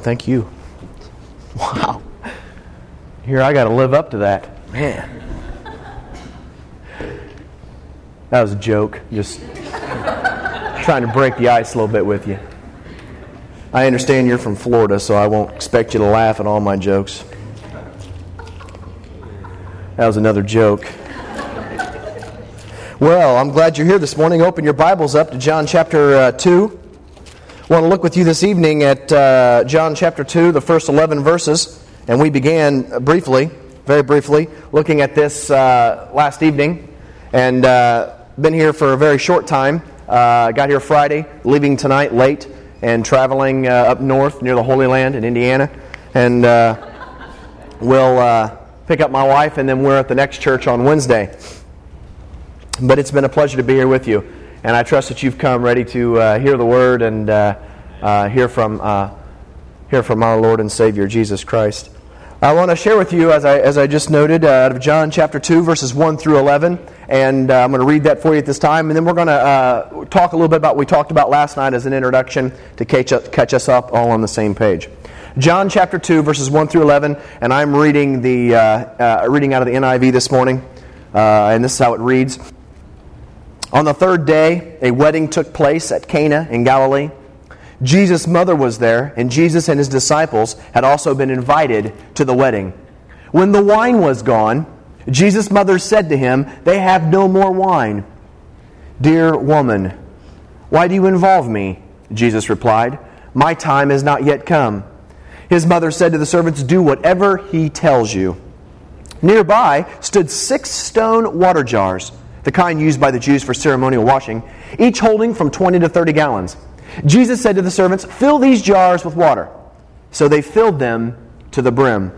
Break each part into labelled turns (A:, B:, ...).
A: Thank you. Wow. Here I got to live up to that. Man. That was a joke. Just trying to break the ice a little bit with you. I understand you're from Florida, so I won't expect you to laugh at all my jokes. That was another joke. Well, I'm glad you're here this morning. Open your Bibles up to John chapter uh, 2. Want to look with you this evening at uh, John chapter 2, the first 11 verses. And we began briefly, very briefly, looking at this uh, last evening. And uh, been here for a very short time. Uh, got here Friday, leaving tonight late, and traveling uh, up north near the Holy Land in Indiana. And we'll pick up my wife, and then we're at the next church on Wednesday. But it's been a pleasure to be here with you. And I trust that you've come ready to uh, hear the word and uh, uh, hear, from, uh, hear from our Lord and Savior, Jesus Christ. I want to share with you, as I, as I just noted, uh, out of John chapter 2, verses 1 through 11. And uh, I'm going to read that for you at this time. And then we're going to talk a little bit about what we talked about last night as an introduction to catch, up, catch us up all on the same page. John chapter 2, verses 1 through 11. And I'm reading, the, reading out of the NIV this morning. and this is how it reads. On the third day, a wedding took place at Cana in Galilee. Jesus' mother was there, and Jesus and his disciples had also been invited to the wedding. When the wine was gone, Jesus' mother said to him, They have no more wine. Dear woman, why do you involve me? Jesus replied, My time has not yet come. His mother said to the servants, Do whatever he tells you. Nearby stood six stone water jars the kind used by the Jews for ceremonial washing, each holding from 20 to 30 gallons. Jesus said to the servants, Fill these jars with water. So they filled them to the brim.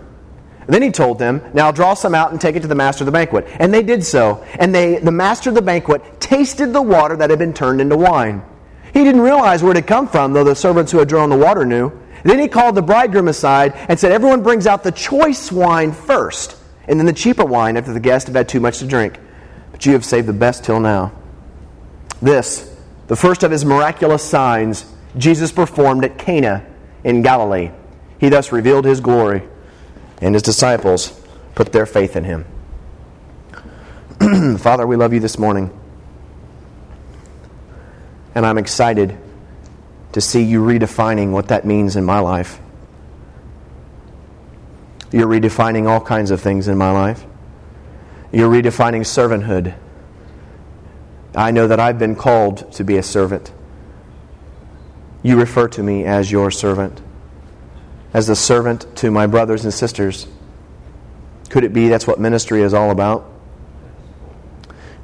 A: Then he told them, Now draw some out and take it to the master of the banquet. And they did so. And they, the master of the banquet tasted the water that had been turned into wine. He didn't realize where it had come from, though the servants who had drawn the water knew. Then he called the bridegroom aside and said, Everyone brings out the choice wine first, and then the cheaper wine after the guests have had too much to drink but you have saved the best till now. This, the first of his miraculous signs, Jesus performed at Cana in Galilee. He thus revealed his glory, and his disciples put their faith in him. Father, we love you this morning. And I'm excited to see you redefining what that means in my life. You're redefining all kinds of things in my life. You're redefining servanthood. I know that I've been called to be a servant. You refer to me as your servant, as the servant to my brothers and sisters. Could it be that's what ministry is all about?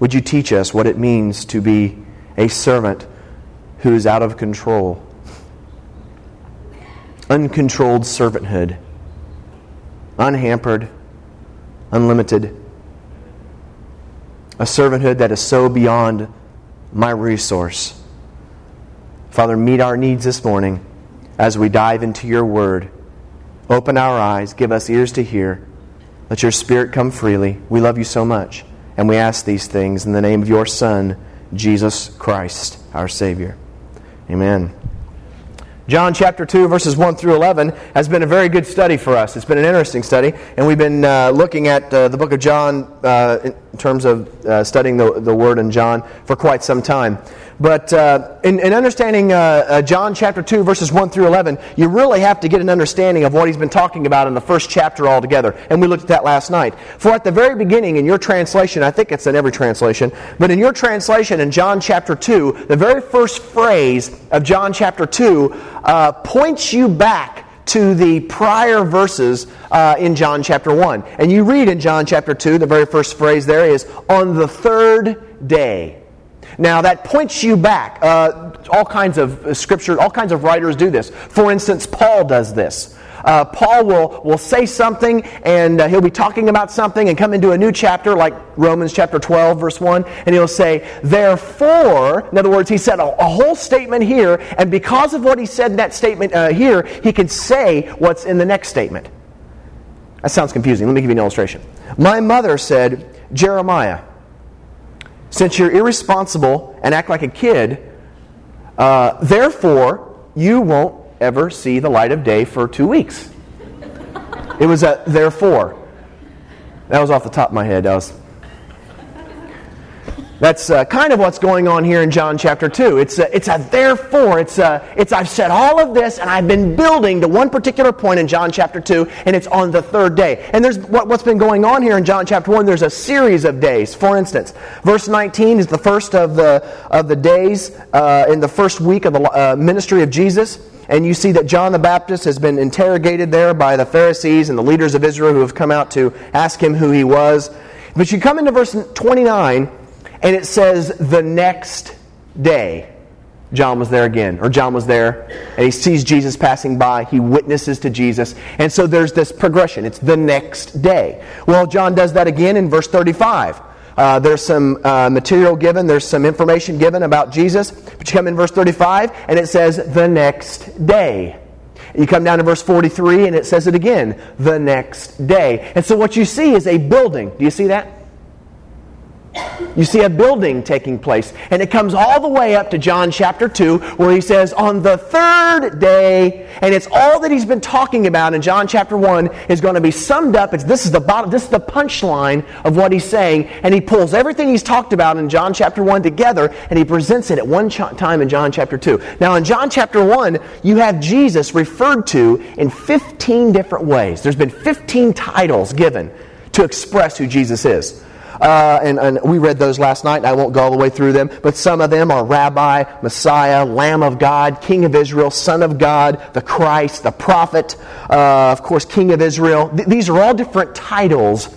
A: Would you teach us what it means to be a servant who is out of control? Uncontrolled servanthood, unhampered, unlimited a servanthood that is so beyond my resource. Father, meet our needs this morning as we dive into your word. Open our eyes, give us ears to hear. Let your spirit come freely. We love you so much. And we ask these things in the name of your Son, Jesus Christ, our Savior. Amen. John chapter 2, verses 1 through 11, has been a very good study for us. It's been an interesting study, and we've been uh, looking at uh, the book of John uh, in terms of uh, studying the, the Word in John for quite some time. But uh, in, in, understanding uh, John chapter 2, verses 1 through 11, you really have to get an understanding of what he's been talking about in the first chapter altogether. And we looked at that last night. For at the very beginning, in your translation, I think it's in every translation, but in your translation in John chapter 2, the very first phrase of John chapter 2 uh, points you back to the prior verses uh, in John chapter 1. And you read in John chapter 2, the very first phrase there is, on the third day. Now, that points you back. Uh, all kinds of uh, scripture, all kinds of writers do this. For instance, Paul does this uh, Paul will, will say something and uh, he'll be talking about something and come into a new chapter like Romans chapter 12, verse 1, and he'll say, Therefore, in other words, he said a, a whole statement here, and because of what he said in that statement uh, here, he can say what's in the next statement. That sounds confusing. Let me give you an illustration. My mother said, Jeremiah, since you're irresponsible and act like a kid, uh, therefore you won't ever see the light of day for two weeks. it was a therefore. That was off the top of my head. I was that's uh, kind of what's going on here in John chapter 2. It's a, it's a therefore. It's a, it's I've said all of this and I've been building to one particular point in John chapter 2 and it's on the third day. And there's what, what's been going on here in John chapter 1. There's a series of days. For instance, verse 19 is the first of the, of the days uh, in the first week of the uh, ministry of Jesus. And you see that John the Baptist has been interrogated there by the Pharisees and the leaders of Israel who have come out to ask him who he was. But you come into verse 29 and it says the next day. John was there again, or John was there, and he sees Jesus passing by. He witnesses to Jesus. And so there's this progression. It's the next day. Well, John does that again in verse 35. Uh, there's some uh, material given, there's some information given about Jesus. But you come in verse 35, and it says the next day. You come down to verse 43, and it says it again the next day. And so what you see is a building. Do you see that? You see a building taking place. And it comes all the way up to John chapter 2, where he says, On the third day, and it's all that he's been talking about in John chapter 1 is going to be summed up. It's, this is the bottom, this is the punchline of what he's saying. And he pulls everything he's talked about in John chapter 1 together, and he presents it at one ch- time in John chapter 2. Now, in John chapter 1, you have Jesus referred to in 15 different ways. There's been 15 titles given to express who Jesus is. Uh, and, and, we read those last night, I won't go all the way through them, but some of them are Rabbi, Messiah, Lamb of God, King of Israel, Son of God, the Christ, the Prophet, uh, of course, King of Israel. Th- these are all different titles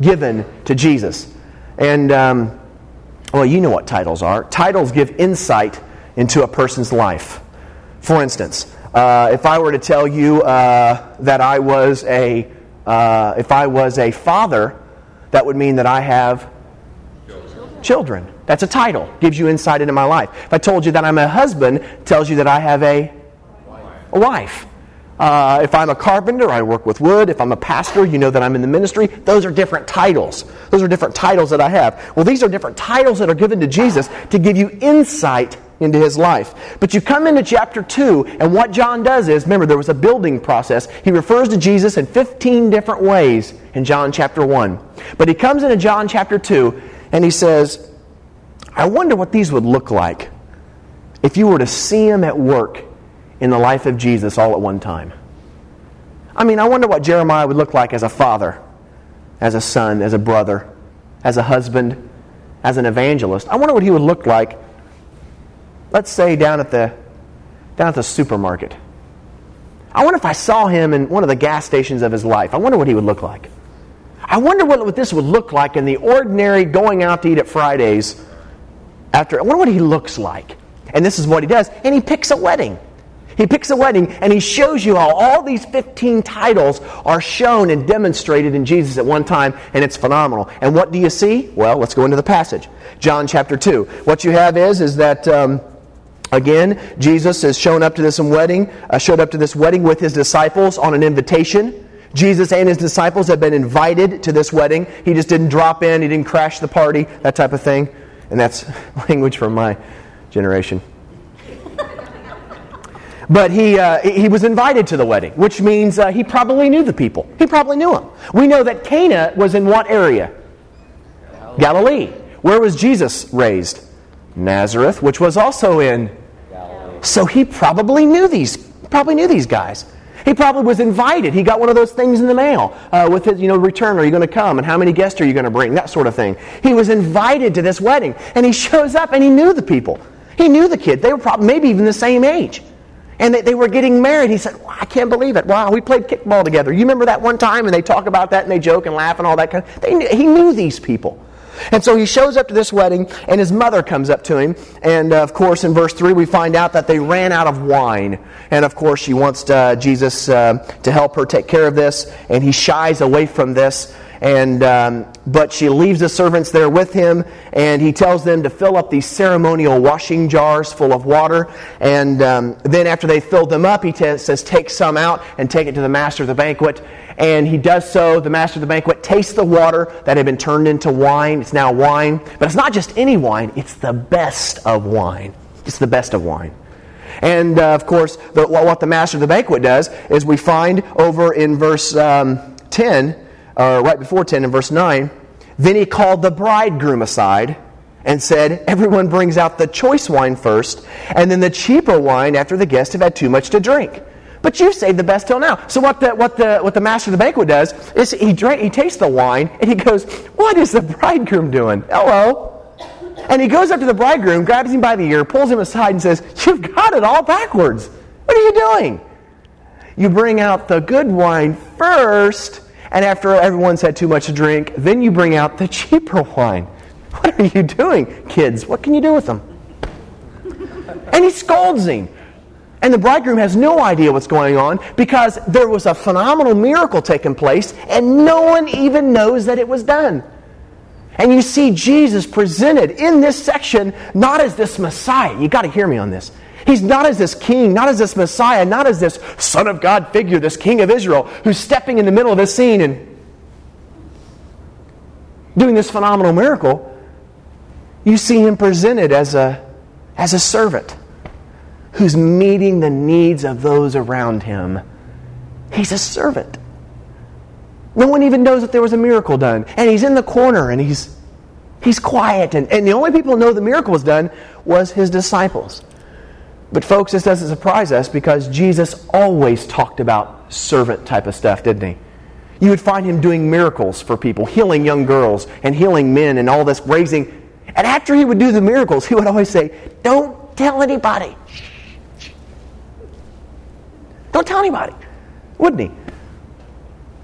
A: given to Jesus. And, um, well, you know what titles are. Titles give insight into a person's life. For instance, uh, if I were to tell you uh, that I was a, uh, if I was a father, that would mean that I have children. That's a title. Gives you insight into my life. If I told you that I'm a husband, tells you that I have a, a wife. Uh, if I'm a carpenter, I work with wood. If I'm a pastor, you know that I'm in the ministry. Those are different titles. Those are different titles that I have. Well, these are different titles that are given to Jesus to give you insight into his life. But you come into chapter 2, and what John does is remember, there was a building process. He refers to Jesus in 15 different ways in John chapter 1. But he comes into John chapter 2, and he says, I wonder what these would look like if you were to see them at work in the life of Jesus all at one time. I mean, I wonder what Jeremiah would look like as a father, as a son, as a brother, as a husband, as an evangelist. I wonder what he would look like let's say down at the down at the supermarket. I wonder if I saw him in one of the gas stations of his life. I wonder what he would look like. I wonder what this would look like in the ordinary going out to eat at Fridays after I wonder what he looks like. And this is what he does. And he picks a wedding. He picks a wedding and he shows you how all these 15 titles are shown and demonstrated in Jesus at one time, and it's phenomenal. And what do you see? Well, let's go into the passage. John chapter 2. What you have is, is that. Um, Again, Jesus has shown up to this wedding, uh, showed up to this wedding with his disciples on an invitation. Jesus and his disciples have been invited to this wedding. He just didn't drop in, he didn't crash the party, that type of thing. And that's language from my generation. but he, uh, he was invited to the wedding, which means uh, he probably knew the people. He probably knew them. We know that Cana was in what area? Galilee. Galilee. Where was Jesus raised? Nazareth, which was also in. So he probably knew these, probably knew these guys. He probably was invited. He got one of those things in the mail uh, with his, you know, return. Are you going to come? And how many guests are you going to bring? That sort of thing. He was invited to this wedding, and he shows up, and he knew the people. He knew the kid. They were probably maybe even the same age, and they, they were getting married. He said, "I can't believe it! Wow, we played kickball together. You remember that one time?" And they talk about that, and they joke and laugh and all that kind. Of, they he knew these people. And so he shows up to this wedding, and his mother comes up to him. And uh, of course, in verse 3, we find out that they ran out of wine. And of course, she wants to, uh, Jesus uh, to help her take care of this, and he shies away from this. And um, but she leaves the servants there with him, and he tells them to fill up these ceremonial washing jars full of water. And um, then after they filled them up, he t- says, "Take some out and take it to the master of the banquet." And he does so. The master of the banquet tastes the water that had been turned into wine. It's now wine. But it's not just any wine, it's the best of wine. It's the best of wine. And uh, of course, the, what the master of the banquet does is we find over in verse um, 10, or right before 10 in verse 9, then he called the bridegroom aside and said, Everyone brings out the choice wine first, and then the cheaper wine after the guests have had too much to drink. But you saved the best till now. So what the, what the, what the master of the banquet does is he, drink, he tastes the wine and he goes, What is the bridegroom doing? Hello. And he goes up to the bridegroom, grabs him by the ear, pulls him aside, and says, You've got it all backwards. What are you doing? You bring out the good wine first, and after everyone's had too much to drink, then you bring out the cheaper wine. What are you doing, kids? What can you do with them? And he scolds him. And the bridegroom has no idea what's going on because there was a phenomenal miracle taking place and no one even knows that it was done. And you see Jesus presented in this section not as this Messiah. You got to hear me on this. He's not as this king, not as this Messiah, not as this Son of God figure, this King of Israel, who's stepping in the middle of this scene and doing this phenomenal miracle. You see him presented as a, as a servant who's meeting the needs of those around him. He's a servant. No one even knows that there was a miracle done. And he's in the corner and he's, he's quiet. And, and the only people who know the miracle was done was his disciples. But, folks, this doesn't surprise us because Jesus always talked about servant type of stuff, didn't he? You would find him doing miracles for people, healing young girls and healing men and all this, raising. And after he would do the miracles, he would always say, Don't tell anybody. Don't tell anybody. Wouldn't he?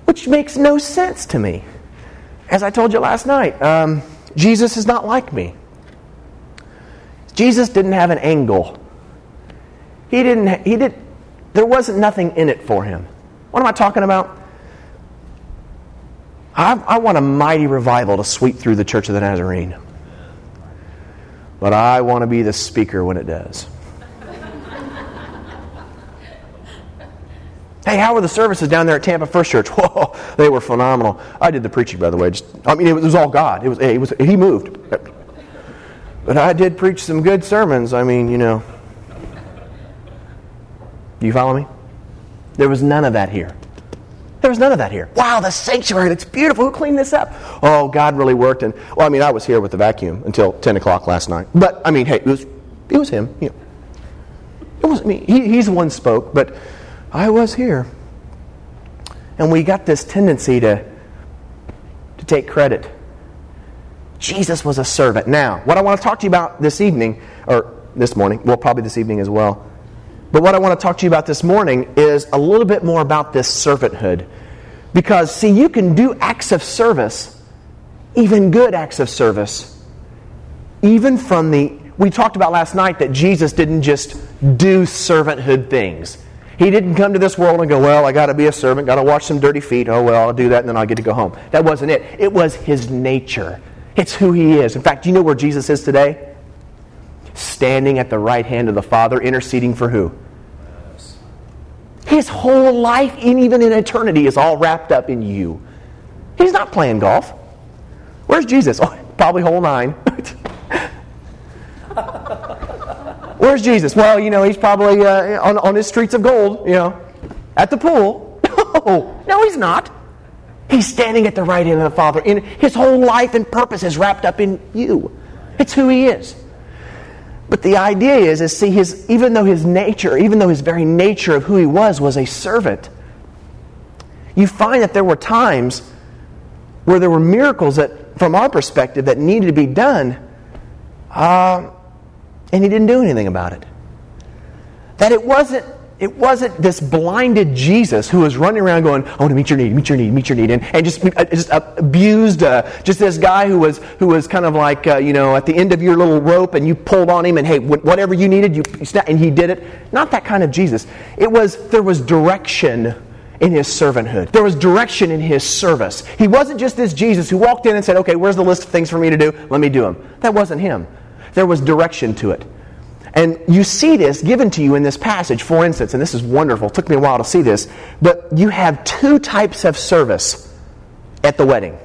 A: Which makes no sense to me. As I told you last night, um, Jesus is not like me. Jesus didn't have an angle. He didn't, he did, there wasn't nothing in it for him. What am I talking about? I, I want a mighty revival to sweep through the Church of the Nazarene. But I want to be the speaker when it does. Hey, how were the services down there at Tampa First Church? Whoa, they were phenomenal. I did the preaching, by the way. Just, I mean, it was, all God. It was, it was, he moved. But I did preach some good sermons. I mean, you know. Do you follow me? There was none of that here. There was none of that here. Wow, the sanctuary that's beautiful. Who cleaned this up? Oh, God really worked. And well, I mean, I was here with the vacuum until ten o'clock last night. But I mean, hey, it was it was him. You know, it wasn't me. He, he's the one spoke, but I was here. And we got this tendency to, to take credit. Jesus was a servant. Now, what I want to talk to you about this evening, or this morning, well, probably this evening as well, but what I want to talk to you about this morning is a little bit more about this servanthood. Because, see, you can do acts of service, even good acts of service, even from the. We talked about last night that Jesus didn't just do servanthood things. He didn't come to this world and go, Well, I got to be a servant, got to wash some dirty feet. Oh, well, I'll do that and then I'll get to go home. That wasn't it. It was his nature, it's who he is. In fact, do you know where Jesus is today? Standing at the right hand of the Father, interceding for who? His whole life, and even in eternity, is all wrapped up in you. He's not playing golf. Where's Jesus? Oh, probably hole nine. Where's Jesus? Well, you know, he's probably uh, on, on his streets of gold, you know, at the pool. No, no, he's not. He's standing at the right hand of the Father. And his whole life and purpose is wrapped up in you. It's who he is. But the idea is, is see, his even though his nature, even though his very nature of who he was was a servant, you find that there were times where there were miracles that, from our perspective, that needed to be done. Uh, and he didn't do anything about it. That it wasn't it wasn't this blinded Jesus who was running around going, "I want to meet your need, meet your need, meet your need," and, and just uh, just abused, uh, just this guy who was who was kind of like uh, you know at the end of your little rope, and you pulled on him, and hey, whatever you needed, you and he did it. Not that kind of Jesus. It was there was direction in his servanthood. There was direction in his service. He wasn't just this Jesus who walked in and said, "Okay, where's the list of things for me to do? Let me do them." That wasn't him there was direction to it. And you see this given to you in this passage, for instance, and this is wonderful. It took me a while to see this, but you have two types of service at the wedding.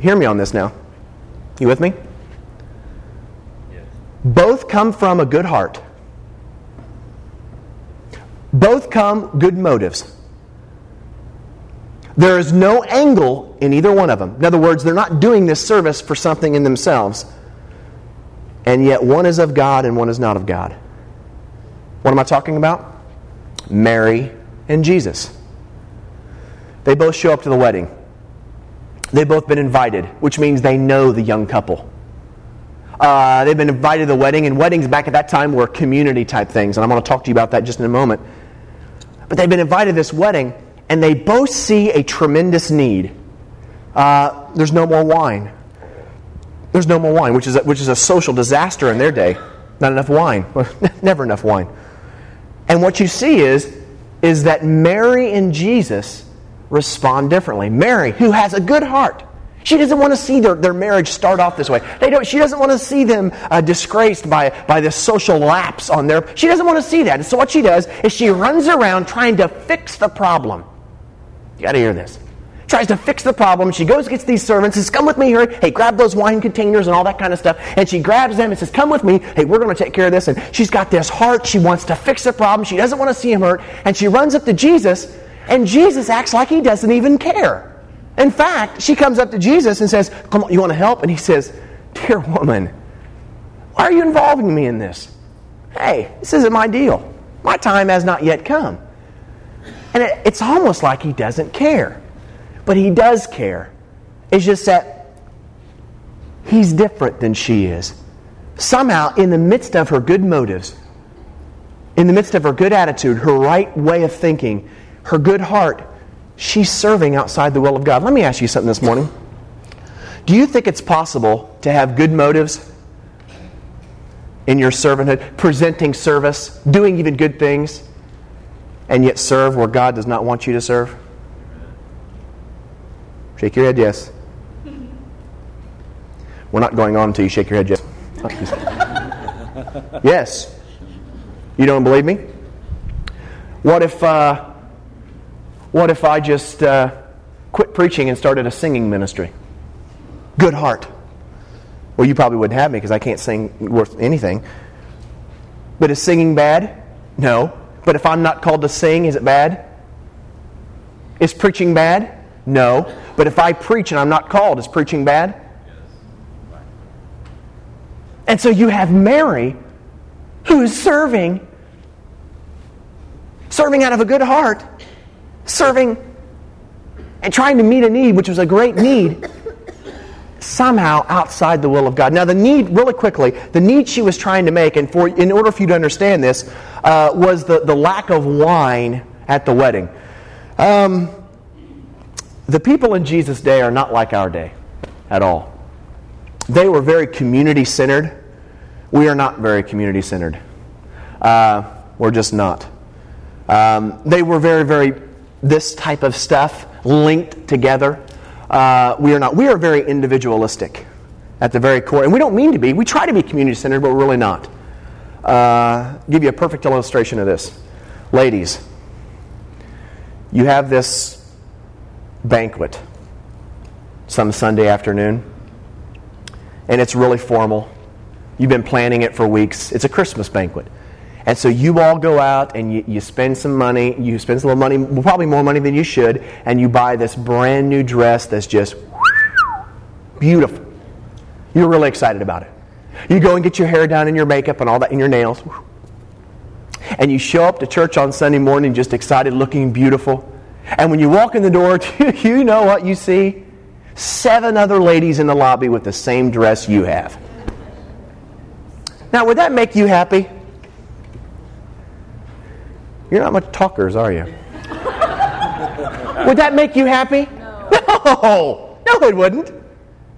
A: Hear me on this now. You with me? Yes. Both come from a good heart. Both come good motives. There is no angle in either one of them. In other words, they're not doing this service for something in themselves. And yet one is of God and one is not of God. What am I talking about? Mary and Jesus. They both show up to the wedding. They've both been invited, which means they know the young couple. Uh, they've been invited to the wedding, and weddings back at that time were community type things, and I'm going to talk to you about that just in a moment. But they've been invited to this wedding, and they both see a tremendous need. Uh, there's no more wine. There's no more wine, which is, a, which is a social disaster in their day. Not enough wine. Never enough wine. And what you see is, is that Mary and Jesus respond differently. Mary, who has a good heart, she doesn't want to see their, their marriage start off this way. They don't, she doesn't want to see them uh, disgraced by, by this social lapse on their. She doesn't want to see that. And so what she does is she runs around trying to fix the problem. You got to hear this. Tries to fix the problem. She goes, gets these servants, says, Come with me here. Hey, grab those wine containers and all that kind of stuff. And she grabs them and says, Come with me. Hey, we're going to take care of this. And she's got this heart. She wants to fix the problem. She doesn't want to see him hurt. And she runs up to Jesus, and Jesus acts like he doesn't even care. In fact, she comes up to Jesus and says, Come on, you want to help? And he says, Dear woman, why are you involving me in this? Hey, this isn't my deal. My time has not yet come. And it, it's almost like he doesn't care. But he does care. It's just that he's different than she is. Somehow, in the midst of her good motives, in the midst of her good attitude, her right way of thinking, her good heart, she's serving outside the will of God. Let me ask you something this morning. Do you think it's possible to have good motives in your servanthood, presenting service, doing even good things, and yet serve where God does not want you to serve? Shake your head, yes. We're not going on until you shake your head, yes. yes. You don't believe me? What if, uh, what if I just uh, quit preaching and started a singing ministry? Good heart. Well, you probably wouldn't have me because I can't sing worth anything. But is singing bad? No. But if I'm not called to sing, is it bad? Is preaching bad? No. But if I preach and I'm not called, is preaching bad? And so you have Mary who is serving, serving out of a good heart, serving and trying to meet a need, which was a great need, somehow outside the will of God. Now, the need, really quickly, the need she was trying to make, and for in order for you to understand this, uh, was the, the lack of wine at the wedding. Um, the people in Jesus' day are not like our day at all. They were very community centered. We are not very community centered. Uh, we're just not. Um, they were very, very this type of stuff linked together. Uh, we are not. We are very individualistic at the very core, and we don't mean to be. We try to be community centered, but we're really not. Uh, give you a perfect illustration of this, ladies. You have this banquet some Sunday afternoon, and it's really formal. You've been planning it for weeks. It's a Christmas banquet. And so you all go out and you, you spend some money. You spend a little money, probably more money than you should, and you buy this brand new dress that's just beautiful. You're really excited about it. You go and get your hair done and your makeup and all that and your nails. And you show up to church on Sunday morning just excited, looking beautiful. And when you walk in the door, you know what you see? Seven other ladies in the lobby with the same dress you have. Now, would that make you happy? You're not much talkers, are you? would that make you happy? No. No, no it wouldn't.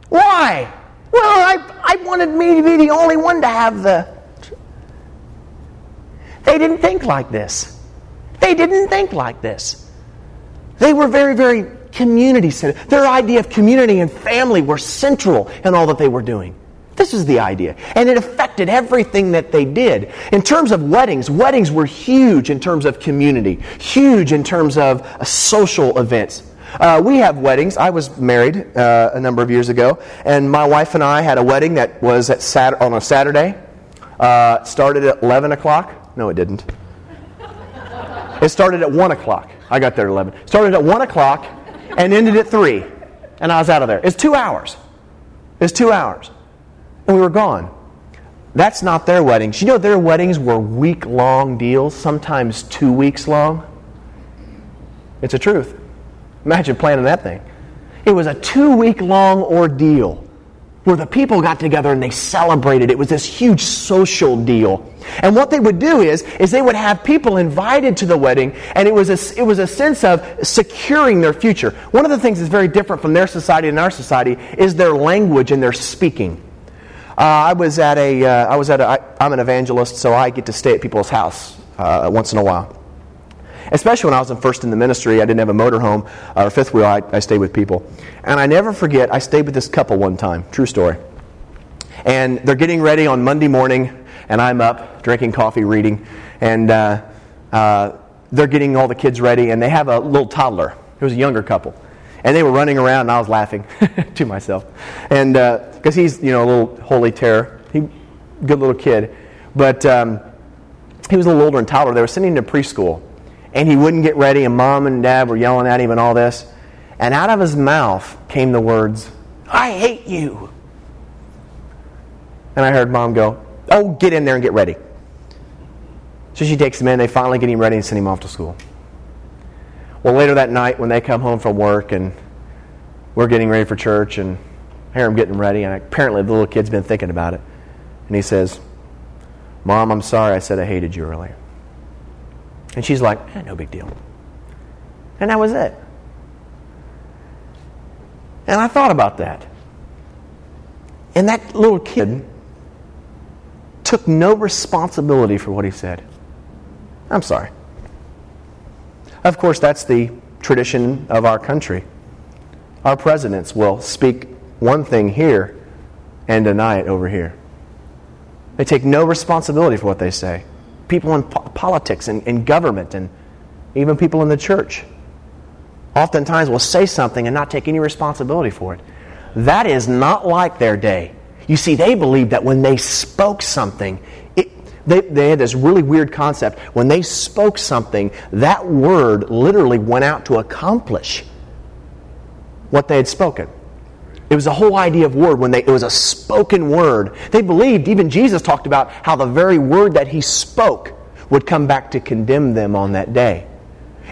A: Why? Well, I, I wanted me to be the only one to have the. They didn't think like this. They didn't think like this. They were very, very community centered. Their idea of community and family were central in all that they were doing. This is the idea. And it affected everything that they did. In terms of weddings, weddings were huge in terms of community, huge in terms of uh, social events. Uh, we have weddings. I was married uh, a number of years ago, and my wife and I had a wedding that was at Sat- on a Saturday. Uh, started at 11 o'clock. No, it didn't. It started at 1 o'clock. I got there at 11. Started at 1 o'clock and ended at 3. And I was out of there. It's two hours. It's two hours. And we were gone. That's not their weddings. You know, their weddings were week long deals, sometimes two weeks long. It's a truth. Imagine planning that thing. It was a two week long ordeal where the people got together and they celebrated. It was this huge social deal. And what they would do is, is they would have people invited to the wedding, and it was a, it was a sense of securing their future. One of the things that's very different from their society and our society is their language and their speaking. Uh, I was at a, uh, I was at a, I, I'm an evangelist, so I get to stay at people's house uh, once in a while. Especially when I was in first in the ministry, I didn't have a motorhome or fifth wheel. I, I stayed with people, and I never forget. I stayed with this couple one time. True story. And they're getting ready on Monday morning, and I'm up drinking coffee, reading, and uh, uh, they're getting all the kids ready, and they have a little toddler. Was a younger couple, and they were running around, and I was laughing to myself, and because uh, he's you know a little holy terror, he good little kid, but um, he was a little older than toddler. They were sending him to preschool, and he wouldn't get ready, and mom and dad were yelling at him and all this. And out of his mouth came the words, I hate you. And I heard mom go, Oh, get in there and get ready. So she takes him in, they finally get him ready and send him off to school. Well, later that night, when they come home from work and we're getting ready for church, and I hear him getting ready, and apparently the little kid's been thinking about it. And he says, Mom, I'm sorry I said I hated you earlier. And she's like, eh, no big deal. And that was it. And I thought about that. And that little kid took no responsibility for what he said. I'm sorry. Of course, that's the tradition of our country. Our presidents will speak one thing here and deny it over here. They take no responsibility for what they say people in po- politics and in government and even people in the church oftentimes will say something and not take any responsibility for it. That is not like their day. You see, they believed that when they spoke something, it, they, they had this really weird concept. When they spoke something, that word literally went out to accomplish what they had spoken. It was a whole idea of word when they, it was a spoken word. They believed, even Jesus talked about how the very word that he spoke would come back to condemn them on that day.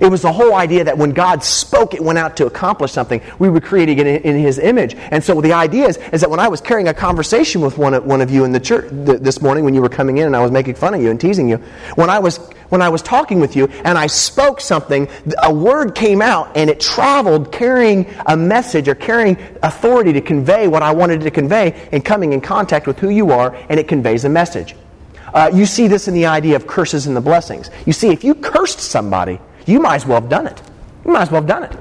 A: It was the whole idea that when God spoke, it went out to accomplish something. We were creating it in His image. And so the idea is, is that when I was carrying a conversation with one of, one of you in the church th- this morning when you were coming in and I was making fun of you and teasing you, when I was when I was talking with you and I spoke something, a word came out and it traveled carrying a message or carrying authority to convey what I wanted to convey and coming in contact with who you are, and it conveys a message. Uh, you see this in the idea of curses and the blessings. You see, if you cursed somebody, you might as well have done it. You might as well have done it.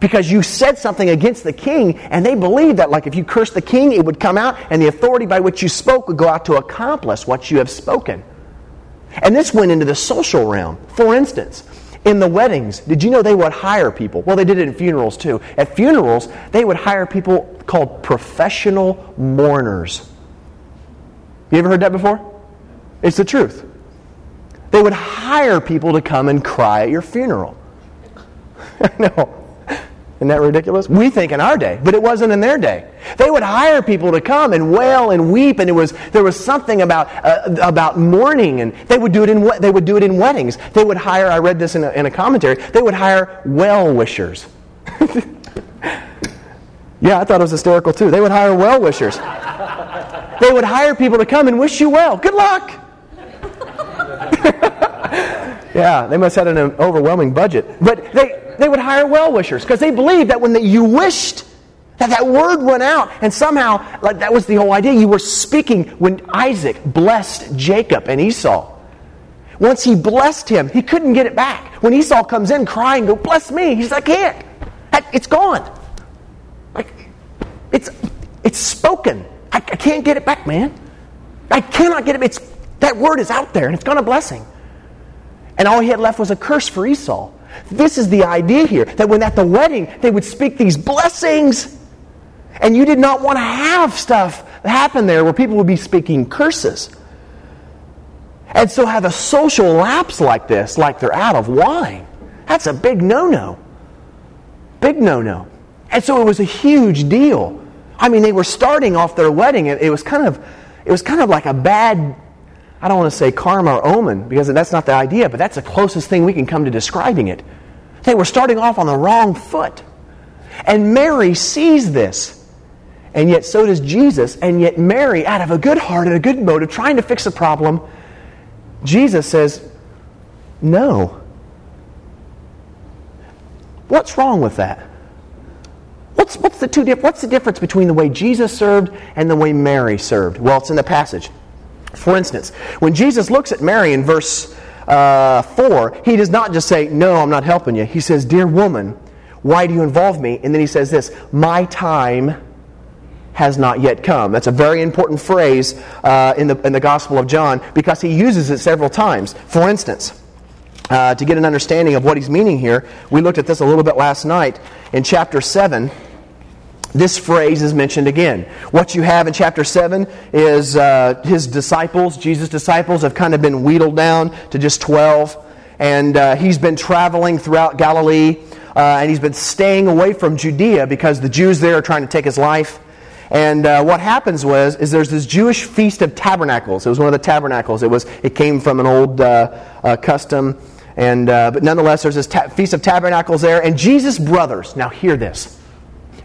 A: Because you said something against the king, and they believed that, like, if you cursed the king, it would come out, and the authority by which you spoke would go out to accomplish what you have spoken. And this went into the social realm. For instance, in the weddings, did you know they would hire people? Well, they did it in funerals too. At funerals, they would hire people called professional mourners. You ever heard that before? It's the truth. They would hire people to come and cry at your funeral. I know. Isn't that ridiculous? We think in our day, but it wasn't in their day. They would hire people to come and wail and weep, and it was there was something about uh, about mourning, and they would do it in they would do it in weddings. They would hire. I read this in a, in a commentary. They would hire well wishers. yeah, I thought it was hysterical too. They would hire well wishers. they would hire people to come and wish you well. Good luck. Yeah, they must have had an overwhelming budget, but they they would hire well wishers because they believed that when the, you wished, that that word went out, and somehow, like that was the whole idea. You were speaking when Isaac blessed Jacob and Esau. Once he blessed him, he couldn't get it back. When Esau comes in crying, "Go bless me," he's like, "I can't. It's gone. Like, it's it's spoken. I, I can't get it back, man. I cannot get it. It's that word is out there, and it's gone a blessing." And all he had left was a curse for Esau. This is the idea here that when at the wedding they would speak these blessings, and you did not want to have stuff happen there where people would be speaking curses. And so have a social lapse like this, like they're out of wine. That's a big no no. Big no no. And so it was a huge deal. I mean, they were starting off their wedding, and it was kind of, it was kind of like a bad, I don't want to say karma or omen, because that's not the idea, but that's the closest thing we can come to describing it. They were starting off on the wrong foot. And Mary sees this. And yet so does Jesus. And yet Mary, out of a good heart and a good motive, trying to fix a problem, Jesus says, No. What's wrong with that? What's, what's, the two, what's the difference between the way Jesus served and the way Mary served? Well, it's in the passage. For instance, when Jesus looks at Mary in verse uh, 4, he does not just say, No, I'm not helping you. He says, Dear woman, why do you involve me? And then he says this, My time has not yet come. That's a very important phrase uh, in, the, in the Gospel of John because he uses it several times. For instance, uh, to get an understanding of what he's meaning here, we looked at this a little bit last night. In chapter 7, this phrase is mentioned again. What you have in chapter 7 is uh, his disciples, Jesus' disciples, have kind of been wheedled down to just 12. And uh, he's been traveling throughout Galilee, uh, and he's been staying away from Judea because the Jews there are trying to take his life. And uh, what happens was, is there's this Jewish feast of tabernacles. It was one of the tabernacles. It was, it came from an old uh, uh, custom, and but nonetheless, there's this ta- feast of tabernacles there. And Jesus' brothers. Now hear this.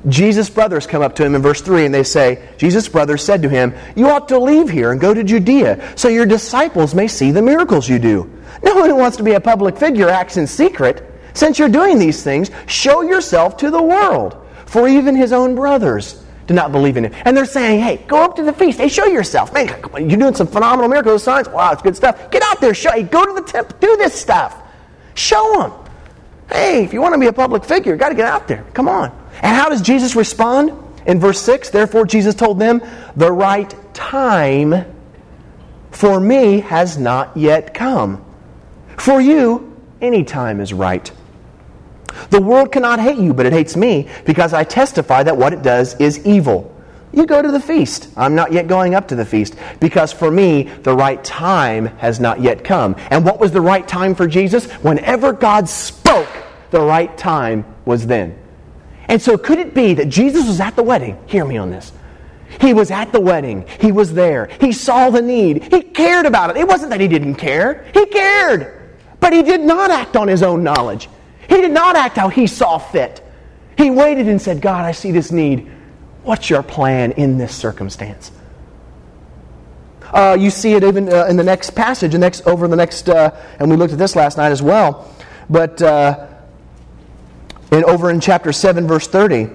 A: Jesus' brothers come up to him in verse 3 and they say, Jesus' brothers said to him, You ought to leave here and go to Judea so your disciples may see the miracles you do. No one who wants to be a public figure acts in secret. Since you're doing these things, show yourself to the world. For even his own brothers do not believe in him. And they're saying, hey, go up to the feast. Hey, show yourself. Man, you're doing some phenomenal miracles, signs. Wow, it's good stuff. Get out there. Show. Hey, go to the temple. Do this stuff. Show them. Hey, if you want to be a public figure, you got to get out there. Come on. And how does Jesus respond? In verse 6, therefore Jesus told them, the right time for me has not yet come. For you, any time is right. The world cannot hate you, but it hates me because I testify that what it does is evil. You go to the feast. I'm not yet going up to the feast because for me, the right time has not yet come. And what was the right time for Jesus? Whenever God spoke, the right time was then. And so, could it be that Jesus was at the wedding? Hear me on this. He was at the wedding. He was there. He saw the need. He cared about it. It wasn't that he didn't care, he cared. But he did not act on his own knowledge. He did not act how he saw fit. He waited and said, God, I see this need. What's your plan in this circumstance? Uh, you see it even uh, in the next passage, the next, over the next, uh, and we looked at this last night as well. But in, over in chapter 7, verse 30,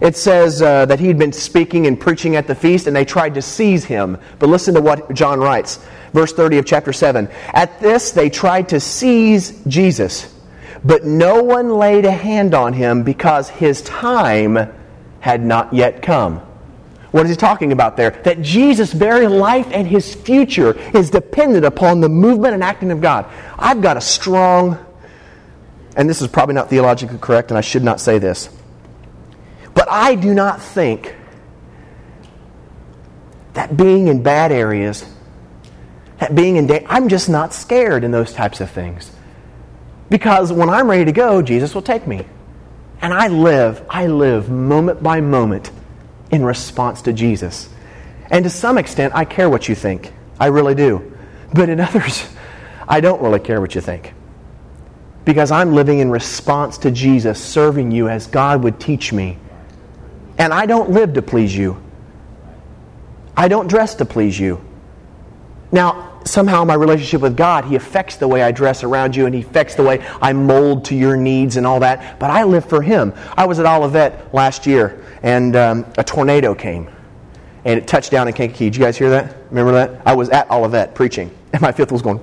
A: it says uh, that he'd been speaking and preaching at the feast, and they tried to seize him. But listen to what John writes, verse 30 of chapter 7. At this, they tried to seize Jesus but no one laid a hand on him because his time had not yet come. What is he talking about there? That Jesus' very life and his future is dependent upon the movement and acting of God. I've got a strong, and this is probably not theologically correct, and I should not say this, but I do not think that being in bad areas, that being in, da- I'm just not scared in those types of things. Because when I'm ready to go, Jesus will take me. And I live, I live moment by moment in response to Jesus. And to some extent, I care what you think. I really do. But in others, I don't really care what you think. Because I'm living in response to Jesus, serving you as God would teach me. And I don't live to please you. I don't dress to please you. Now, somehow my relationship with God, He affects the way I dress around you and He affects the way I mold to your needs and all that. But I live for Him. I was at Olivet last year and um, a tornado came and it touched down in Kankakee. Did you guys hear that? Remember that? I was at Olivet preaching and my fifth was going,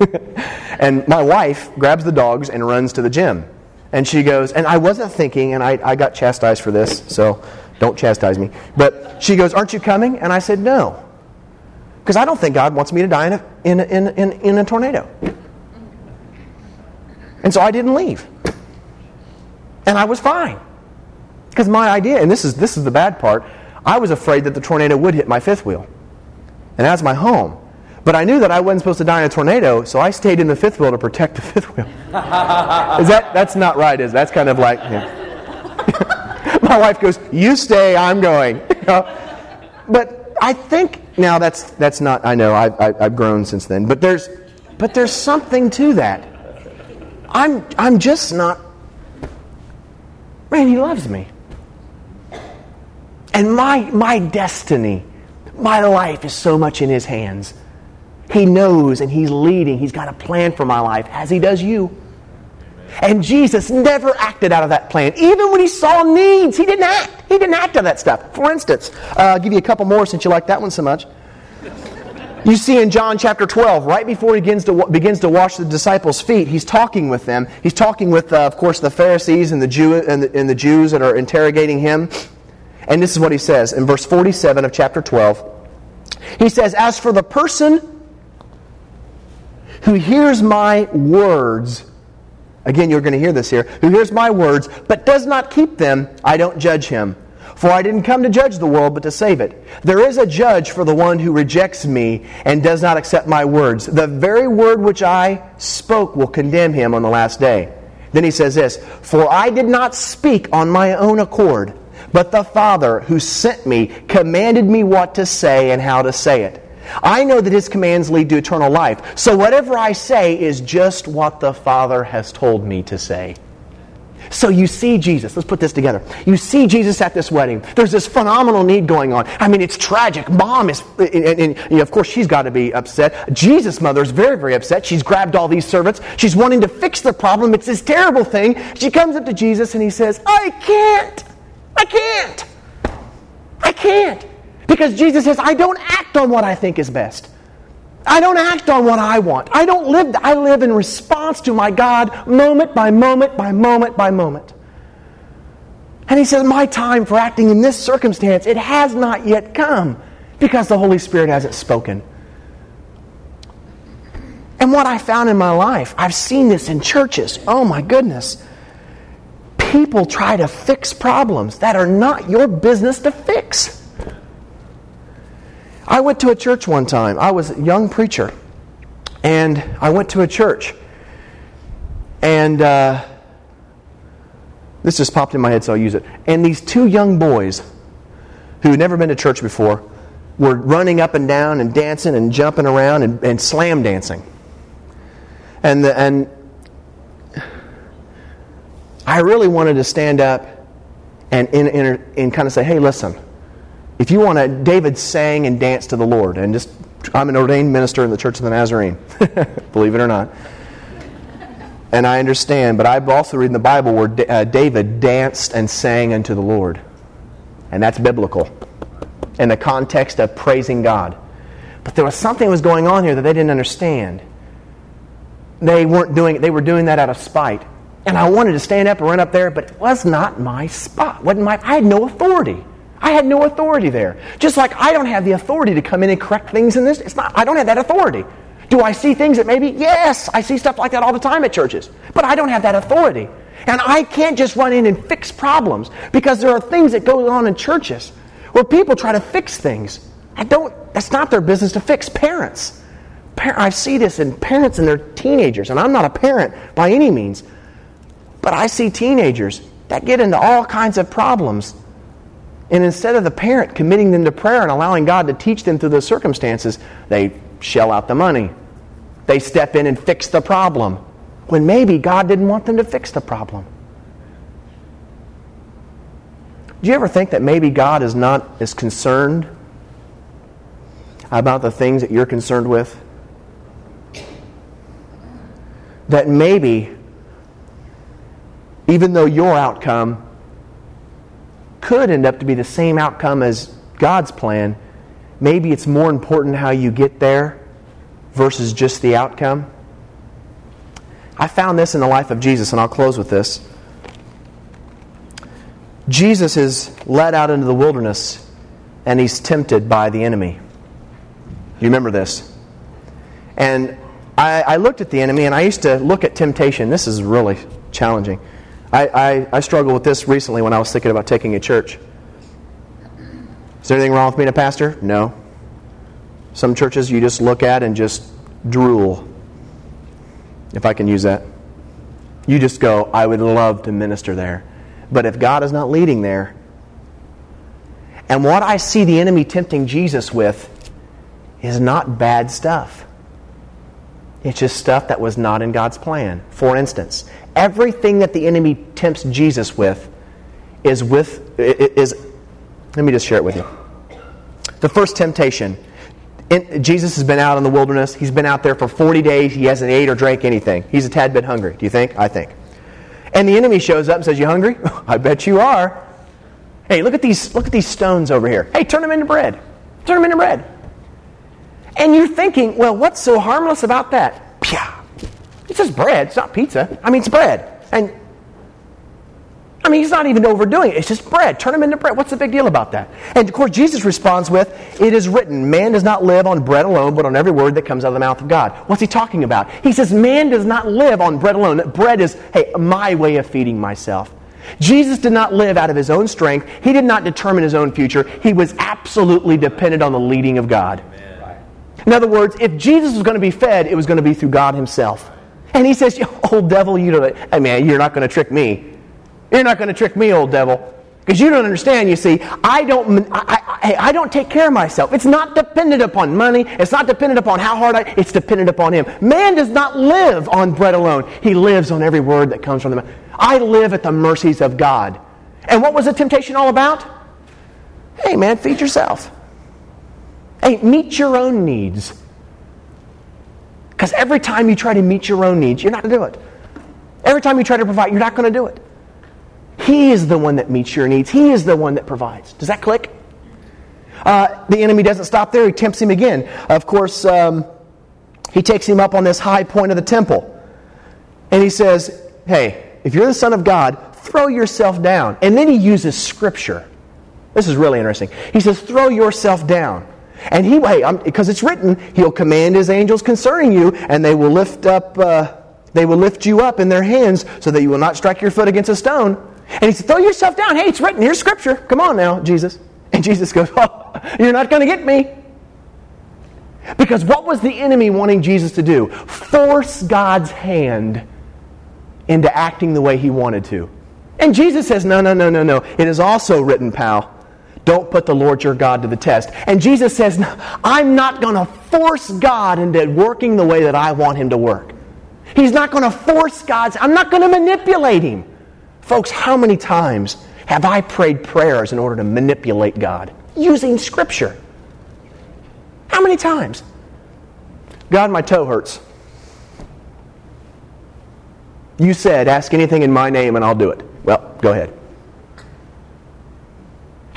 A: and my wife grabs the dogs and runs to the gym. And she goes, and I wasn't thinking, and I, I got chastised for this, so don't chastise me. But she goes, Aren't you coming? And I said, No. Because I don't think God wants me to die in a, in, in, in, in a tornado. And so I didn't leave. And I was fine. Because my idea, and this is, this is the bad part, I was afraid that the tornado would hit my fifth wheel. And that's my home. But I knew that I wasn't supposed to die in a tornado, so I stayed in the fifth wheel to protect the fifth wheel. is that that's not right, is? That's kind of like yeah. my wife goes, "You stay, I'm going." but I think now that's that's not. I know I, I, I've grown since then, but there's but there's something to that. I'm I'm just not. Man, he loves me, and my my destiny, my life is so much in his hands. He knows and He's leading. He's got a plan for my life, as He does you. And Jesus never acted out of that plan. Even when He saw needs, He didn't act. He didn't act on that stuff. For instance, uh, I'll give you a couple more since you like that one so much. You see in John chapter 12, right before he begins to, begins to wash the disciples' feet, he's talking with them. He's talking with, uh, of course, the Pharisees and the, Jew, and, the, and the Jews that are interrogating him. And this is what he says in verse 47 of chapter 12. He says, As for the person who hears my words, again, you're going to hear this here, who hears my words, but does not keep them, I don't judge him. For I didn't come to judge the world, but to save it. There is a judge for the one who rejects me and does not accept my words. The very word which I spoke will condemn him on the last day. Then he says this For I did not speak on my own accord, but the Father who sent me commanded me what to say and how to say it. I know that His commands lead to eternal life. So whatever I say is just what the Father has told me to say. So you see Jesus. Let's put this together. You see Jesus at this wedding. There's this phenomenal need going on. I mean, it's tragic. Mom is, and, and, and of course, she's got to be upset. Jesus' mother is very, very upset. She's grabbed all these servants. She's wanting to fix the problem. It's this terrible thing. She comes up to Jesus and he says, I can't. I can't. I can't. Because Jesus says, I don't act on what I think is best. I don't act on what I want. I don't live, I live in response to my God moment by moment by moment by moment. And he says, My time for acting in this circumstance, it has not yet come because the Holy Spirit hasn't spoken. And what I found in my life, I've seen this in churches. Oh my goodness. People try to fix problems that are not your business to fix. I went to a church one time. I was a young preacher. And I went to a church. And uh, this just popped in my head, so I'll use it. And these two young boys who had never been to church before were running up and down and dancing and jumping around and, and slam dancing. And, the, and I really wanted to stand up and, and, and, and kind of say, hey, listen if you want to, David sang and danced to the Lord. And just, I'm an ordained minister in the Church of the Nazarene, believe it or not. And I understand, but I've also read in the Bible where uh, David danced and sang unto the Lord. And that's biblical in the context of praising God. But there was something that was going on here that they didn't understand. They weren't doing it, they were doing that out of spite. And I wanted to stand up and run up there, but it was not my spot. Wasn't my I had no authority. I had no authority there. Just like I don't have the authority to come in and correct things in this. It's not, I don't have that authority. Do I see things that maybe? Yes, I see stuff like that all the time at churches. But I don't have that authority. And I can't just run in and fix problems because there are things that go on in churches where people try to fix things. I don't, that's not their business to fix. Parents. I see this in parents and their teenagers, and I'm not a parent by any means. But I see teenagers that get into all kinds of problems and instead of the parent committing them to prayer and allowing God to teach them through those circumstances, they shell out the money. They step in and fix the problem when maybe God didn't want them to fix the problem. Do you ever think that maybe God is not as concerned about the things that you're concerned with? That maybe, even though your outcome could end up to be the same outcome as God's plan, maybe it's more important how you get there versus just the outcome. I found this in the life of Jesus, and I'll close with this. Jesus is led out into the wilderness and he's tempted by the enemy. You remember this? And I, I, looked at the enemy and I used to look at temptation. This is really challenging. I, I, I struggled with this recently when I was thinking about taking a church. Is there anything wrong with being a pastor? No. Some churches you just look at and just drool, if I can use that. You just go, I would love to minister there. But if God is not leading there, and what I see the enemy tempting Jesus with is not bad stuff. It's just stuff that was not in God's plan. For instance, everything that the enemy tempts Jesus with is with is let me just share it with you. The first temptation. In, Jesus has been out in the wilderness. He's been out there for 40 days. He hasn't ate or drank anything. He's a tad bit hungry. Do you think? I think. And the enemy shows up and says, You hungry? I bet you are. Hey, look at these look at these stones over here. Hey, turn them into bread. Turn them into bread. And you're thinking, well, what's so harmless about that? Pia. It's just bread. It's not pizza. I mean, it's bread. And I mean, he's not even overdoing it. It's just bread. Turn him into bread. What's the big deal about that? And of course, Jesus responds with, It is written, man does not live on bread alone, but on every word that comes out of the mouth of God. What's he talking about? He says, Man does not live on bread alone. Bread is, hey, my way of feeding myself. Jesus did not live out of his own strength. He did not determine his own future. He was absolutely dependent on the leading of God. In other words, if Jesus was going to be fed, it was going to be through God himself. And he says, Old devil, you don't, I mean, you're not going to trick me. You're not going to trick me, old devil. Because you don't understand, you see, I don't, I, I, I, don't take care of myself. It's not dependent upon money. It's not dependent upon how hard I, it's dependent upon Him. Man does not live on bread alone. He lives on every word that comes from the mouth. I live at the mercies of God. And what was the temptation all about? Hey, man, feed yourself. Hey, meet your own needs. Because every time you try to meet your own needs, you're not going to do it. Every time you try to provide, you're not going to do it. He is the one that meets your needs. He is the one that provides. Does that click? Uh, the enemy doesn't stop there. He tempts him again. Of course, um, he takes him up on this high point of the temple. And he says, Hey, if you're the Son of God, throw yourself down. And then he uses Scripture. This is really interesting. He says, Throw yourself down. And he, hey, because it's written, he'll command his angels concerning you, and they will lift up, uh, they will lift you up in their hands, so that you will not strike your foot against a stone. And he said, Throw yourself down. Hey, it's written. Here's scripture. Come on now, Jesus. And Jesus goes, Oh, you're not going to get me. Because what was the enemy wanting Jesus to do? Force God's hand into acting the way he wanted to. And Jesus says, No, no, no, no, no. It is also written, pal. Don't put the Lord your God to the test. And Jesus says, I'm not going to force God into working the way that I want him to work. He's not going to force God's, I'm not going to manipulate him. Folks, how many times have I prayed prayers in order to manipulate God using Scripture? How many times? God, my toe hurts. You said, ask anything in my name and I'll do it. Well, go ahead.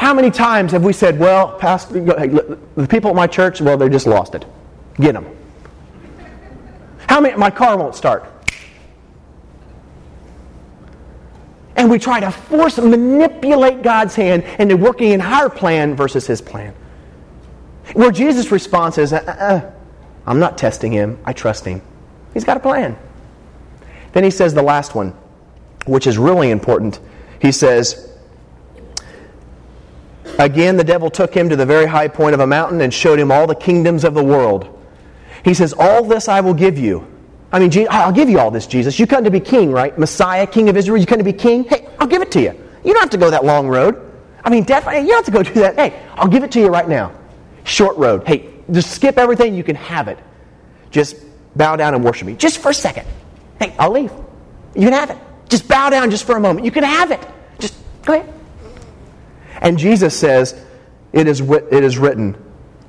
A: How many times have we said, well, Pastor, the people at my church, well, they just lost it. Get them. How many, my car won't start. And we try to force, manipulate God's hand into working in our plan versus his plan. Where Jesus' response is, uh, uh, I'm not testing him, I trust him. He's got a plan. Then he says the last one, which is really important. He says, Again, the devil took him to the very high point of a mountain and showed him all the kingdoms of the world. He says, All this I will give you I mean, I'll give you all this, Jesus. You come to be king, right? Messiah, king of Israel. You come to be king. Hey, I'll give it to you. You don't have to go that long road. I mean, definitely, you don't have to go do that. Hey, I'll give it to you right now. Short road. Hey, just skip everything. You can have it. Just bow down and worship me. Just for a second. Hey, I'll leave. You can have it. Just bow down just for a moment. You can have it. Just go ahead. And Jesus says, it is, it is written,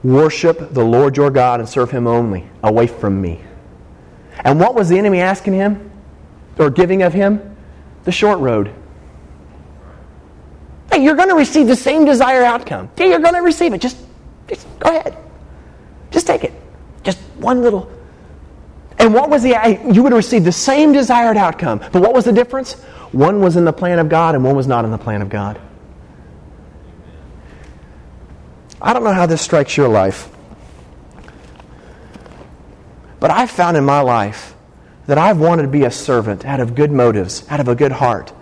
A: worship the Lord your God and serve him only, away from me. And what was the enemy asking him or giving of him? The short road. Hey, you're going to receive the same desired outcome. Yeah, you're going to receive it. Just, just go ahead. Just take it. Just one little. And what was the. You would have received the same desired outcome. But what was the difference? One was in the plan of God and one was not in the plan of God. I don't know how this strikes your life. But I've found in my life that I've wanted to be a servant out of good motives, out of a good heart.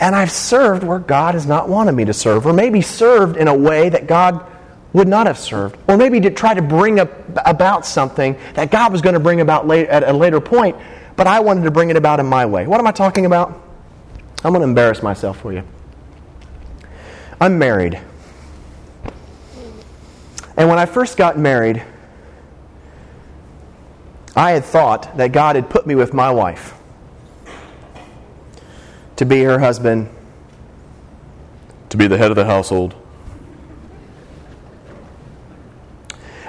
A: And I've served where God has not wanted me to serve, or maybe served in a way that God would not have served. Or maybe to try to bring up, about something that God was going to bring about at a later point, but I wanted to bring it about in my way. What am I talking about? I'm going to embarrass myself for you. I'm married. And when I first got married, I had thought that God had put me with my wife to be her husband, to be the head of the household.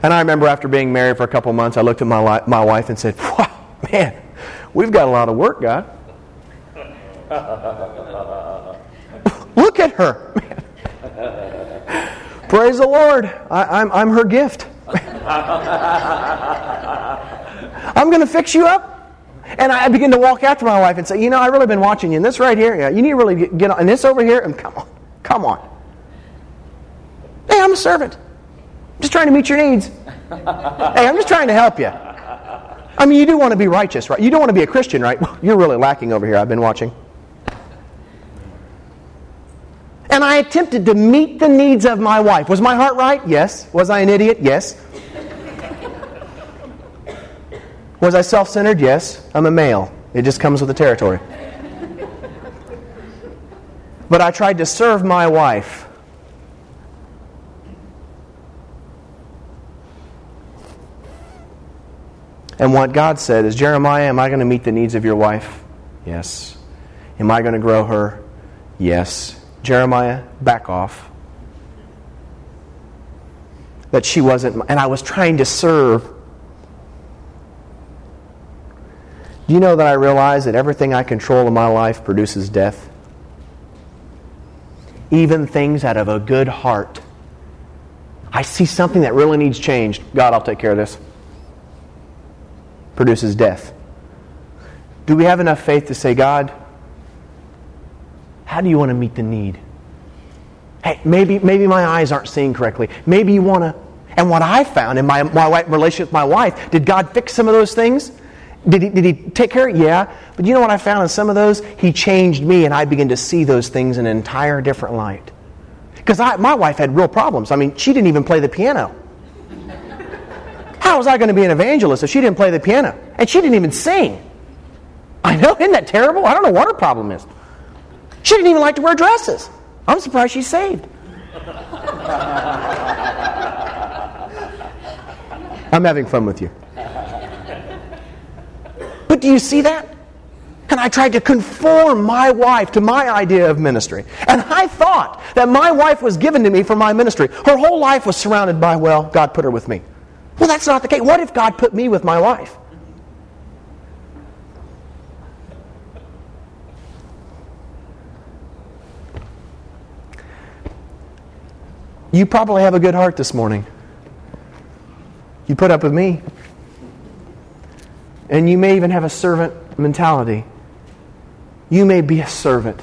A: And I remember after being married for a couple months, I looked at my, li- my wife and said, Wow, man, we've got a lot of work, God. Look at her. Praise the Lord. I, I'm, I'm her gift. I'm going to fix you up. And I begin to walk after my wife and say, You know, I've really been watching you. And this right here, yeah, you need to really get, get on. And this over here, and come on, come on. Hey, I'm a servant. I'm just trying to meet your needs. hey, I'm just trying to help you. I mean, you do want to be righteous, right? You don't want to be a Christian, right? You're really lacking over here. I've been watching. And I attempted to meet the needs of my wife. Was my heart right? Yes. Was I an idiot? Yes. Was I self centered? Yes. I'm a male. It just comes with the territory. But I tried to serve my wife. And what God said is Jeremiah, am I going to meet the needs of your wife? Yes. Am I going to grow her? Yes. Jeremiah, back off. That she wasn't, and I was trying to serve. Do you know that I realize that everything I control in my life produces death? Even things out of a good heart. I see something that really needs changed. God, I'll take care of this. Produces death. Do we have enough faith to say, God, how do you want to meet the need? Hey, maybe, maybe my eyes aren't seeing correctly. Maybe you want to. And what I found in my, my relationship with my wife, did God fix some of those things? Did he, did he take care? Yeah. But you know what I found in some of those? He changed me, and I began to see those things in an entire different light. Because my wife had real problems. I mean, she didn't even play the piano. How was I going to be an evangelist if she didn't play the piano? And she didn't even sing. I know, isn't that terrible? I don't know what her problem is. She didn't even like to wear dresses. I'm surprised she's saved. I'm having fun with you. But do you see that? And I tried to conform my wife to my idea of ministry. And I thought that my wife was given to me for my ministry. Her whole life was surrounded by, well, God put her with me. Well, that's not the case. What if God put me with my wife? You probably have a good heart this morning. You put up with me. And you may even have a servant mentality. You may be a servant.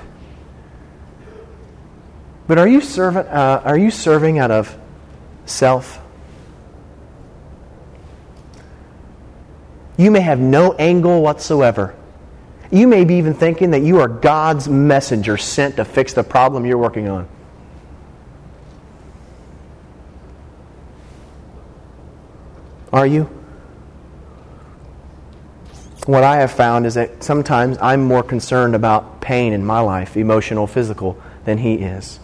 A: But are you servant uh, are you serving out of self? You may have no angle whatsoever. You may be even thinking that you are God's messenger sent to fix the problem you're working on. Are you? What I have found is that sometimes I'm more concerned about pain in my life, emotional, physical, than he is.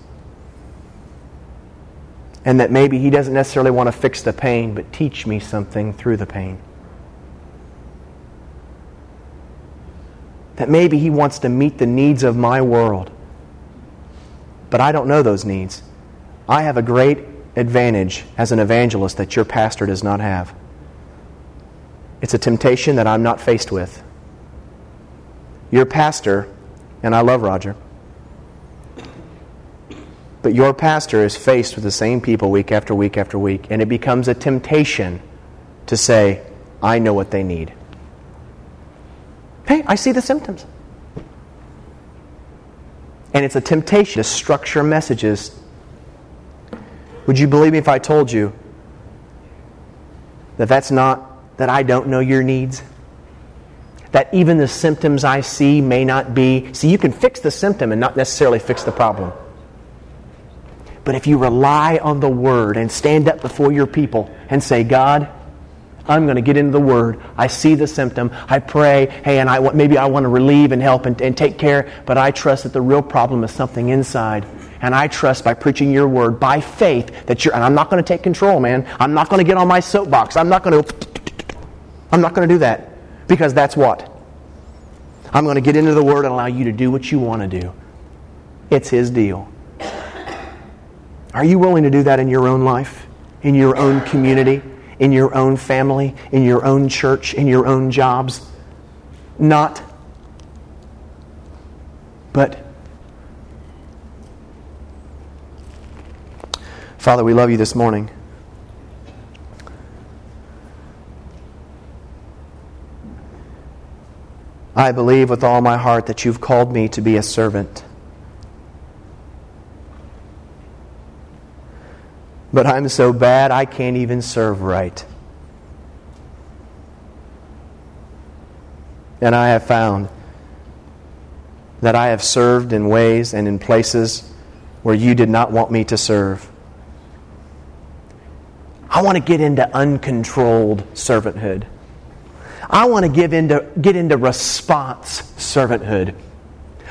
A: And that maybe he doesn't necessarily want to fix the pain, but teach me something through the pain. That maybe he wants to meet the needs of my world. But I don't know those needs. I have a great advantage as an evangelist that your pastor does not have. It's a temptation that I'm not faced with. Your pastor, and I love Roger, but your pastor is faced with the same people week after week after week, and it becomes a temptation to say, I know what they need. Hey, I see the symptoms. And it's a temptation to structure messages. Would you believe me if I told you that that's not that I don't know your needs? That even the symptoms I see may not be. See, you can fix the symptom and not necessarily fix the problem. But if you rely on the Word and stand up before your people and say, God, I'm going to get into the Word. I see the symptom. I pray, hey, and I want, maybe I want to relieve and help and, and take care, but I trust that the real problem is something inside. And I trust by preaching your Word, by faith, that you're, and I'm not going to take control, man. I'm not going to get on my soapbox. I'm not going to, I'm not going to do that. Because that's what? I'm going to get into the Word and allow you to do what you want to do. It's His deal. Are you willing to do that in your own life, in your own community? in your own family, in your own church, in your own jobs. Not, but Father, we love you this morning. I believe with all my heart that you've called me to be a servant. but I'm so bad I can't even serve right. And I have found that I have served in ways and in places where you did not want me to serve. I want to get into uncontrolled servanthood. I want to give into, get into response servanthood.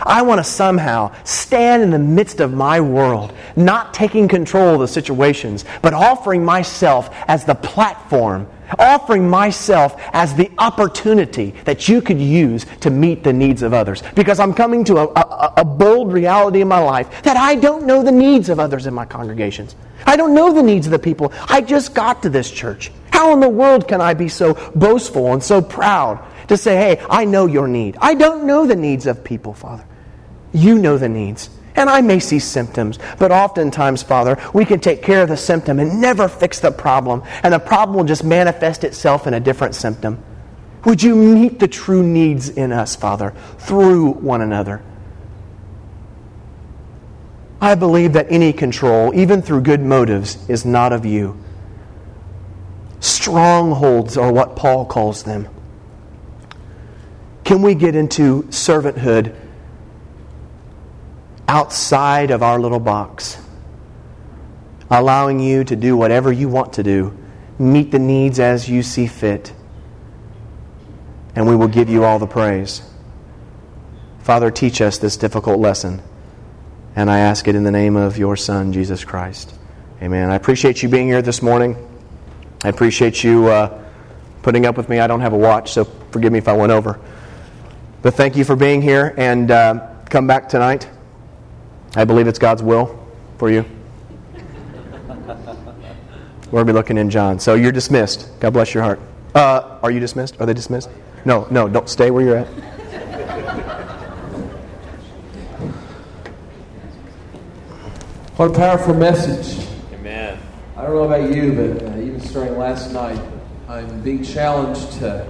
A: I want to somehow stand in the midst of my world, not taking control of the situations, but offering myself as the platform, offering myself as the opportunity that you could use to meet the needs of others. Because I'm coming to a, a, a bold reality in my life that I don't know the needs of others in my congregations. I don't know the needs of the people. I just got to this church. How in the world can I be so boastful and so proud to say, hey, I know your need? I don't know the needs of people, Father. You know the needs. And I may see symptoms, but oftentimes, Father, we can take care of the symptom and never fix the problem, and the problem will just manifest itself in a different symptom. Would you meet the true needs in us, Father, through one another? I believe that any control, even through good motives, is not of you. Strongholds are what Paul calls them. Can we get into servanthood outside of our little box, allowing you to do whatever you want to do, meet the needs as you see fit, and we will give you all the praise. Father, teach us this difficult lesson, and I ask it in the name of your Son, Jesus Christ. Amen. I appreciate you being here this morning. I appreciate you uh, putting up with me. I don't have a watch, so forgive me if I went over. But thank you for being here, and uh, come back tonight. I believe it's God's will for you. We'll be looking in John. So you're dismissed. God bless your heart. Uh, are you dismissed? Are they dismissed? No, no, don't stay where you're at.
B: What a powerful message.
C: Amen.
B: I don't know about you, but uh, even starting last night, I'm being challenged to